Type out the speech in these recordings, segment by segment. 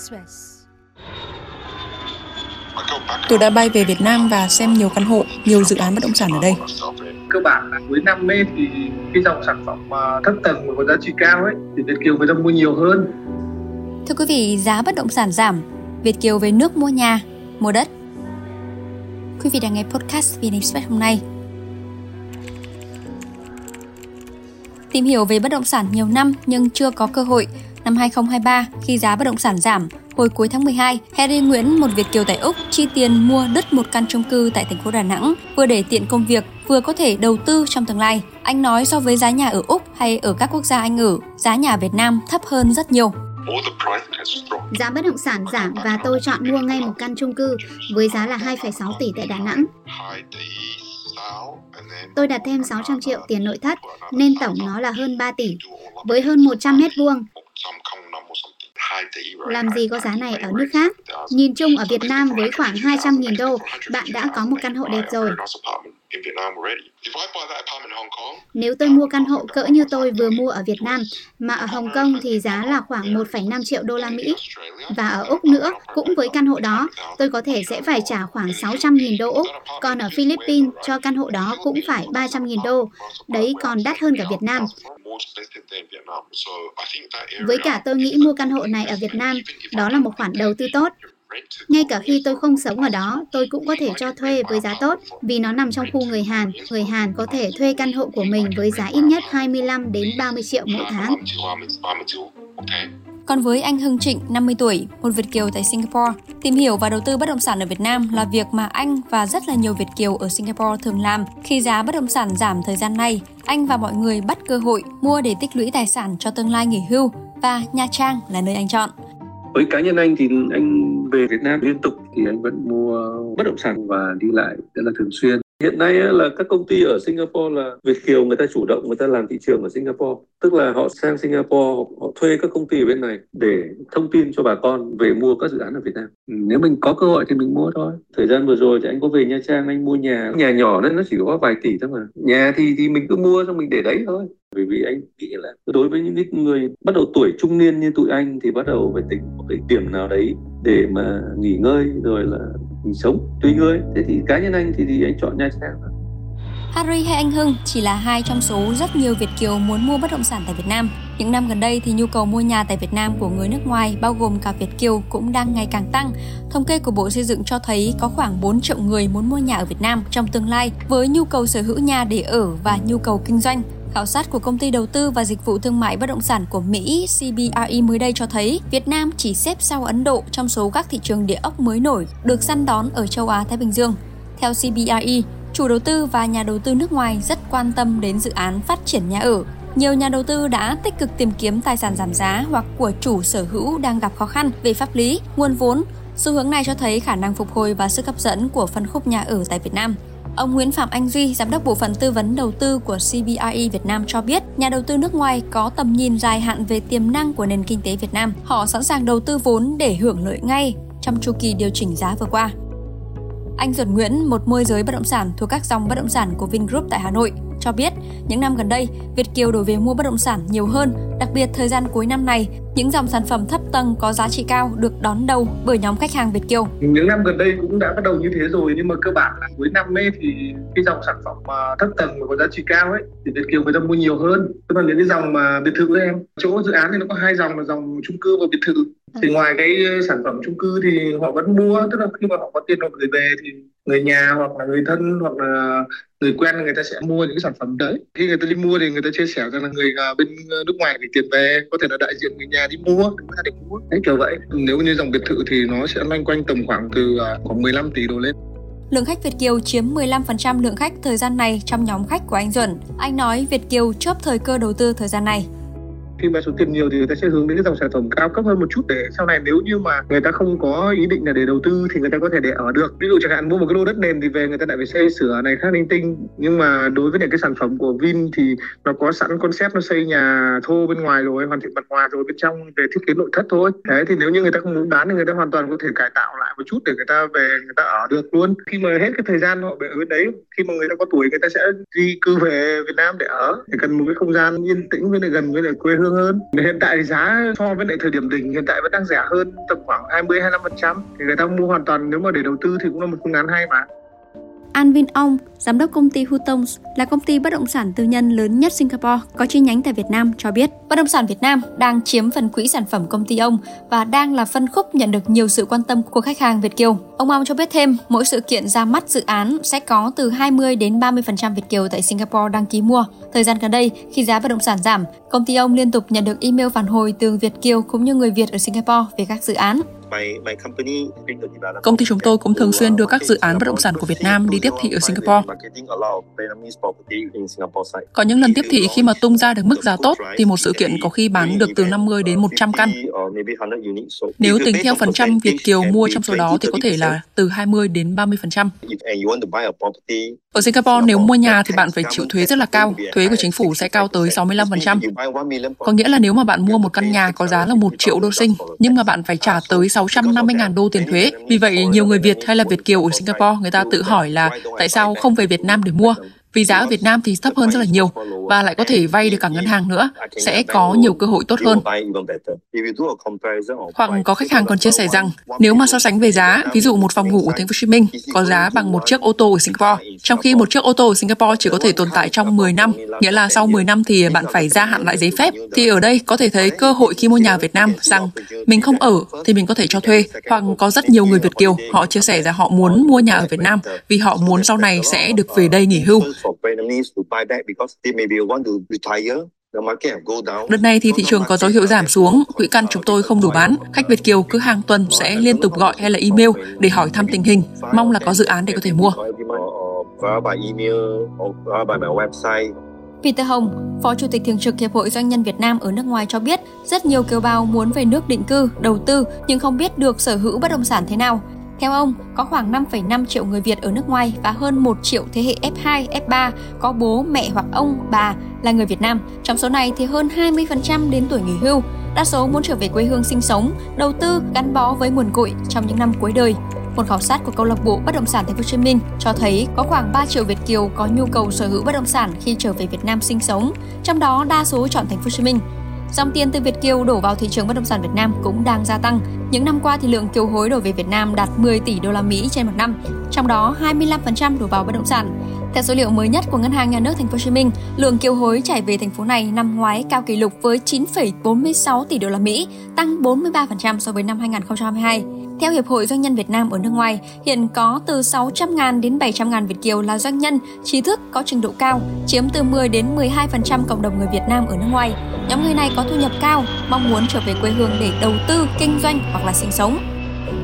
Express. Tôi đã bay về Việt Nam và xem nhiều căn hộ, nhiều dự án bất động sản ở đây. cơ bản là cuối năm ấy thì cái dòng sản phẩm mà thấp tầng và có giá trị cao ấy thì Việt kiều người ta mua nhiều hơn Thưa quý vị, giá bất động sản giảm, Việt kiều về nước mua nhà, mua đất. Quý vị đang nghe podcast VN Express hôm nay. Tìm hiểu về bất động sản nhiều năm nhưng chưa có cơ hội. Năm 2023, khi giá bất động sản giảm, hồi cuối tháng 12, Harry Nguyễn, một Việt kiều tại Úc, chi tiền mua đất một căn chung cư tại thành phố Đà Nẵng, vừa để tiện công việc, vừa có thể đầu tư trong tương lai. Anh nói so với giá nhà ở Úc hay ở các quốc gia anh ở, giá nhà Việt Nam thấp hơn rất nhiều. Giá bất động sản giảm và tôi chọn mua ngay một căn chung cư với giá là 2,6 tỷ tại Đà Nẵng. Tôi đặt thêm 600 triệu tiền nội thất nên tổng nó là hơn 3 tỷ với hơn 100 mét vuông. Làm gì có giá này ở nước khác? Nhìn chung ở Việt Nam với khoảng 200.000 đô, bạn đã có một căn hộ đẹp rồi. Nếu tôi mua căn hộ cỡ như tôi vừa mua ở Việt Nam, mà ở Hồng Kông thì giá là khoảng 1,5 triệu đô la Mỹ. Và ở Úc nữa, cũng với căn hộ đó, tôi có thể sẽ phải trả khoảng 600.000 đô Úc. Còn ở Philippines, cho căn hộ đó cũng phải 300.000 đô. Đấy còn đắt hơn cả Việt Nam. Với cả tôi nghĩ mua căn hộ này ở Việt Nam, đó là một khoản đầu tư tốt. Ngay cả khi tôi không sống ở đó, tôi cũng có thể cho thuê với giá tốt vì nó nằm trong khu người Hàn. Người Hàn có thể thuê căn hộ của mình với giá ít nhất 25 đến 30 triệu mỗi tháng. Còn với anh Hưng Trịnh, 50 tuổi, một Việt Kiều tại Singapore, tìm hiểu và đầu tư bất động sản ở Việt Nam là việc mà anh và rất là nhiều Việt Kiều ở Singapore thường làm. Khi giá bất động sản giảm thời gian này, anh và mọi người bắt cơ hội mua để tích lũy tài sản cho tương lai nghỉ hưu và Nha Trang là nơi anh chọn. với cá nhân anh thì anh về Việt Nam liên tục thì anh vẫn mua bất động sản và đi lại rất là thường xuyên hiện nay là các công ty ở Singapore là Việt kiều người ta chủ động người ta làm thị trường ở Singapore. Tức là họ sang Singapore họ, thuê các công ty ở bên này để thông tin cho bà con về mua các dự án ở Việt Nam. Ừ, nếu mình có cơ hội thì mình mua thôi. Thời gian vừa rồi thì anh có về Nha Trang anh mua nhà. Nhà nhỏ nên nó chỉ có vài tỷ thôi mà. Nhà thì thì mình cứ mua xong mình để đấy thôi. Bởi vì anh nghĩ là đối với những người bắt đầu tuổi trung niên như tụi anh thì bắt đầu phải tính một cái điểm nào đấy để mà nghỉ ngơi rồi là mình sống tùy người thế thì cá nhân anh thì, thì anh chọn Nha Trang Harry hay anh Hưng chỉ là hai trong số rất nhiều Việt Kiều muốn mua bất động sản tại Việt Nam. Những năm gần đây thì nhu cầu mua nhà tại Việt Nam của người nước ngoài bao gồm cả Việt Kiều cũng đang ngày càng tăng. Thống kê của Bộ Xây dựng cho thấy có khoảng 4 triệu người muốn mua nhà ở Việt Nam trong tương lai với nhu cầu sở hữu nhà để ở và nhu cầu kinh doanh. Khảo sát của công ty đầu tư và dịch vụ thương mại bất động sản của Mỹ CBRE mới đây cho thấy Việt Nam chỉ xếp sau Ấn Độ trong số các thị trường địa ốc mới nổi được săn đón ở châu Á Thái Bình Dương. Theo CBRE, chủ đầu tư và nhà đầu tư nước ngoài rất quan tâm đến dự án phát triển nhà ở. Nhiều nhà đầu tư đã tích cực tìm kiếm tài sản giảm giá hoặc của chủ sở hữu đang gặp khó khăn về pháp lý, nguồn vốn. Xu hướng này cho thấy khả năng phục hồi và sức hấp dẫn của phân khúc nhà ở tại Việt Nam. Ông Nguyễn Phạm Anh Duy, giám đốc bộ phận tư vấn đầu tư của CBRE Việt Nam cho biết, nhà đầu tư nước ngoài có tầm nhìn dài hạn về tiềm năng của nền kinh tế Việt Nam. Họ sẵn sàng đầu tư vốn để hưởng lợi ngay trong chu kỳ điều chỉnh giá vừa qua. Anh Duẩn Nguyễn, một môi giới bất động sản thuộc các dòng bất động sản của Vingroup tại Hà Nội, cho biết những năm gần đây, Việt Kiều đổ về mua bất động sản nhiều hơn, đặc biệt thời gian cuối năm này, những dòng sản phẩm thấp tầng có giá trị cao được đón đầu bởi nhóm khách hàng Việt Kiều. những năm gần đây cũng đã bắt đầu như thế rồi nhưng mà cơ bản là cuối năm ấy thì cái dòng sản phẩm mà thấp tầng và có giá trị cao ấy thì Việt kiều người ta mua nhiều hơn. Tức là những cái dòng mà biệt thự ấy em chỗ dự án thì nó có hai dòng là dòng chung cư và biệt thự. Thì ngoài cái sản phẩm chung cư thì họ vẫn mua tức là khi mà họ có tiền họ gửi về thì người nhà hoặc là người thân hoặc là người quen người ta sẽ mua những cái sản phẩm đấy khi người ta đi mua thì người ta chia sẻ rằng là người à, bên à, nước ngoài gửi tiền về, có thể là đại diện người nhà đi mua người ta để mua đấy, kiểu vậy nếu như dòng biệt thự thì nó sẽ loanh quanh tầm khoảng từ à, khoảng 15 tỷ đổ lên Lượng khách Việt Kiều chiếm 15% lượng khách thời gian này trong nhóm khách của anh Duẩn. Anh nói Việt Kiều chớp thời cơ đầu tư thời gian này khi mà số tiền nhiều thì người ta sẽ hướng đến cái dòng sản phẩm cao cấp hơn một chút để sau này nếu như mà người ta không có ý định là để đầu tư thì người ta có thể để ở được ví dụ chẳng hạn mua một cái lô đất nền thì về người ta lại phải xây sửa này khác linh tinh nhưng mà đối với những cái sản phẩm của Vin thì nó có sẵn concept nó xây nhà thô bên ngoài rồi hoàn thiện mặt ngoài rồi bên trong về thiết kế nội thất thôi thế thì nếu như người ta không muốn bán thì người ta hoàn toàn có thể cải tạo lại một chút để người ta về người ta ở được luôn khi mà hết cái thời gian họ ở bên đấy khi mà người ta có tuổi người ta sẽ di cư về Việt Nam để ở thì cần một cái không gian yên tĩnh với lại gần với lại quê hương thường hơn. Hiện tại thì giá so với lại thời điểm đỉnh hiện tại vẫn đang rẻ hơn, tầm khoảng 20 25%. Thì người ta mua hoàn toàn nếu mà để đầu tư thì cũng là một phương án hay mà. An Vin Ong, giám đốc công ty Hutong, là công ty bất động sản tư nhân lớn nhất Singapore, có chi nhánh tại Việt Nam cho biết, bất động sản Việt Nam đang chiếm phần quỹ sản phẩm công ty ông và đang là phân khúc nhận được nhiều sự quan tâm của khách hàng Việt kiều. Ông Ong cho biết thêm, mỗi sự kiện ra mắt dự án sẽ có từ 20 đến 30% Việt kiều tại Singapore đăng ký mua. Thời gian gần đây, khi giá bất động sản giảm, công ty ông liên tục nhận được email phản hồi từ Việt kiều cũng như người Việt ở Singapore về các dự án. Công ty chúng tôi cũng thường xuyên đưa các dự án bất động sản của Việt Nam đi tiếp thị ở Singapore. Có những lần tiếp thị khi mà tung ra được mức giá tốt thì một sự kiện có khi bán được từ 50 đến 100 căn. Nếu tính theo phần trăm Việt Kiều mua trong số đó thì có thể là từ 20 đến 30%. Ở Singapore nếu mua nhà thì bạn phải chịu thuế rất là cao. Thuế của chính phủ sẽ cao tới 65%. Có nghĩa là nếu mà bạn mua một căn nhà có giá là 1 triệu đô sinh, nhưng mà bạn phải trả tới 650.000 đô tiền thuế. Vì vậy, nhiều người Việt hay là Việt Kiều ở Singapore người ta tự hỏi là tại sao không về Việt Nam để mua? Vì giá ở Việt Nam thì thấp hơn rất là nhiều và lại có thể vay được cả ngân hàng nữa, sẽ có nhiều cơ hội tốt hơn. Hoặc có khách hàng còn chia sẻ rằng nếu mà so sánh về giá, ví dụ một phòng ngủ ở thành phố Hồ Chí Minh có giá bằng một chiếc ô tô ở Singapore, trong khi một chiếc ô tô ở Singapore chỉ có thể tồn tại trong 10 năm, nghĩa là sau 10 năm thì bạn phải gia hạn lại giấy phép. Thì ở đây có thể thấy cơ hội khi mua nhà ở Việt Nam rằng mình không ở thì mình có thể cho thuê, hoặc có rất nhiều người Việt kiều họ chia sẻ rằng họ muốn mua nhà ở Việt Nam vì họ muốn sau này sẽ được về đây nghỉ hưu. Đợt này thì thị trường có dấu hiệu giảm xuống, quỹ căn chúng tôi không đủ bán. Khách Việt Kiều cứ hàng tuần sẽ liên tục gọi hay là email để hỏi thăm tình hình, mong là có dự án để có thể mua. Peter Hồng, Phó Chủ tịch Thường trực Hiệp hội Doanh nhân Việt Nam ở nước ngoài cho biết, rất nhiều kiều bào muốn về nước định cư, đầu tư nhưng không biết được sở hữu bất động sản thế nào. Theo ông, có khoảng 5,5 triệu người Việt ở nước ngoài và hơn 1 triệu thế hệ F2, F3 có bố, mẹ hoặc ông, bà là người Việt Nam. Trong số này thì hơn 20% đến tuổi nghỉ hưu. Đa số muốn trở về quê hương sinh sống, đầu tư, gắn bó với nguồn cội trong những năm cuối đời. Một khảo sát của câu lạc bộ bất động sản Thành phố Hồ Chí Minh cho thấy có khoảng 3 triệu Việt kiều có nhu cầu sở hữu bất động sản khi trở về Việt Nam sinh sống, trong đó đa số chọn Thành phố Hồ Chí Minh. Dòng tiền từ Việt kiều đổ vào thị trường bất động sản Việt Nam cũng đang gia tăng. Những năm qua thì lượng kiều hối đổ về Việt Nam đạt 10 tỷ đô la Mỹ trên một năm, trong đó 25% đổ vào bất động sản. Theo số liệu mới nhất của Ngân hàng Nhà nước Thành phố Hồ Chí Minh, lượng kiều hối chảy về thành phố này năm ngoái cao kỷ lục với 9,46 tỷ đô la Mỹ, tăng 43% so với năm 2022. Theo Hiệp hội Doanh nhân Việt Nam ở nước ngoài, hiện có từ 600.000 đến 700.000 Việt Kiều là doanh nhân, trí thức có trình độ cao, chiếm từ 10 đến 12% cộng đồng người Việt Nam ở nước ngoài. Nhóm người này có thu nhập cao, mong muốn trở về quê hương để đầu tư, kinh doanh hoặc là sinh sống.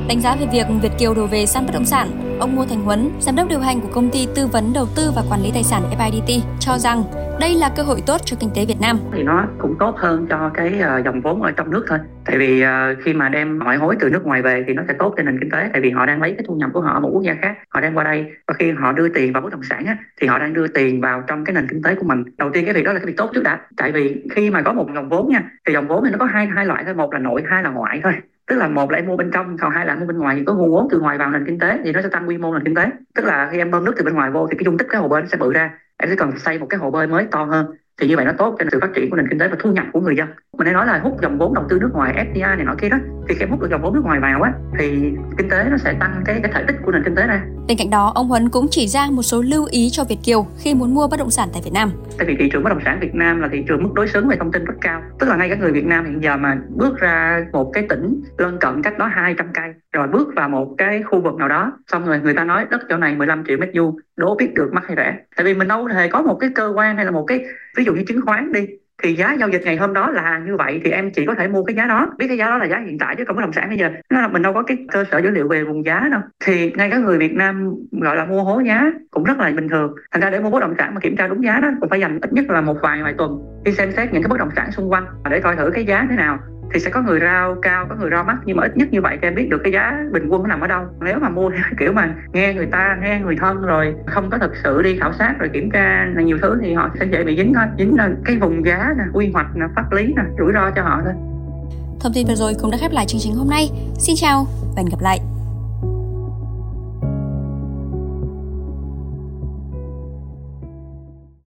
Đánh giá về việc Việt Kiều đổ về săn bất động sản, ông Ngô Thành Huấn, giám đốc điều hành của công ty tư vấn đầu tư và quản lý tài sản FIDT, cho rằng đây là cơ hội tốt cho kinh tế Việt Nam. Thì nó cũng tốt hơn cho cái ờ, dòng vốn ở trong nước thôi. Tại vì ờ, khi mà đem ngoại hối từ nước ngoài về thì nó sẽ tốt cho nền kinh tế. Tại vì họ đang lấy cái thu nhập của họ ở một quốc gia khác, họ đem qua đây và khi họ đưa tiền vào bất động sản á, thì họ đang đưa tiền vào trong cái nền kinh tế của mình. Đầu tiên cái việc đó là cái việc tốt trước đã. Tại vì khi mà có một dòng vốn nha, thì dòng vốn thì nó có hai hai loại thôi, một là nội, hai là ngoại thôi tức là một là em mua bên trong, còn hai là em mua bên ngoài. Thì có nguồn vốn từ ngoài vào nền kinh tế, thì nó sẽ tăng quy mô nền kinh tế. Tức là khi em bơm nước từ bên ngoài vô, thì cái dung tích cái hồ bơi nó sẽ bự ra. Em sẽ cần xây một cái hồ bơi mới to hơn. Thì như vậy nó tốt cho sự phát triển của nền kinh tế và thu nhập của người dân mình hay nói là hút dòng vốn đầu tư nước ngoài FDI này nọ kia đó thì khi hút được dòng vốn nước ngoài vào á thì kinh tế nó sẽ tăng cái cái thể tích của nền kinh tế ra Bên cạnh đó, ông Huấn cũng chỉ ra một số lưu ý cho Việt kiều khi muốn mua bất động sản tại Việt Nam. Tại vì thị trường bất động sản Việt Nam là thị trường mức đối xứng về thông tin rất cao. Tức là ngay các người Việt Nam hiện giờ mà bước ra một cái tỉnh lân cận cách đó 200 cây rồi bước vào một cái khu vực nào đó xong rồi người ta nói đất chỗ này 15 triệu mét vuông đố biết được mắc hay rẻ. Tại vì mình đâu hề có một cái cơ quan hay là một cái ví dụ như chứng khoán đi thì giá giao dịch ngày hôm đó là như vậy, thì em chỉ có thể mua cái giá đó. Biết cái giá đó là giá hiện tại chứ không bất động sản bây giờ. Nó là mình đâu có cái cơ sở dữ liệu về vùng giá đâu. Thì ngay các người Việt Nam gọi là mua hố giá cũng rất là bình thường. Thành ra để mua bất động sản mà kiểm tra đúng giá đó, cũng phải dành ít nhất là một vài vài tuần. Đi xem xét những cái bất động sản xung quanh để coi thử cái giá thế nào thì sẽ có người rao cao, có người rao mắc. Nhưng mà ít nhất như vậy thì em biết được cái giá bình quân nó nằm ở đâu. Nếu mà mua kiểu mà nghe người ta, nghe người thân rồi không có thực sự đi khảo sát rồi kiểm tra là nhiều thứ thì họ sẽ dễ bị dính thôi dính là cái vùng giá nè, quy hoạch nè, pháp lý nè, rủi ro cho họ thôi. Thông tin vừa rồi cũng đã khép lại chương trình hôm nay. Xin chào và hẹn gặp lại.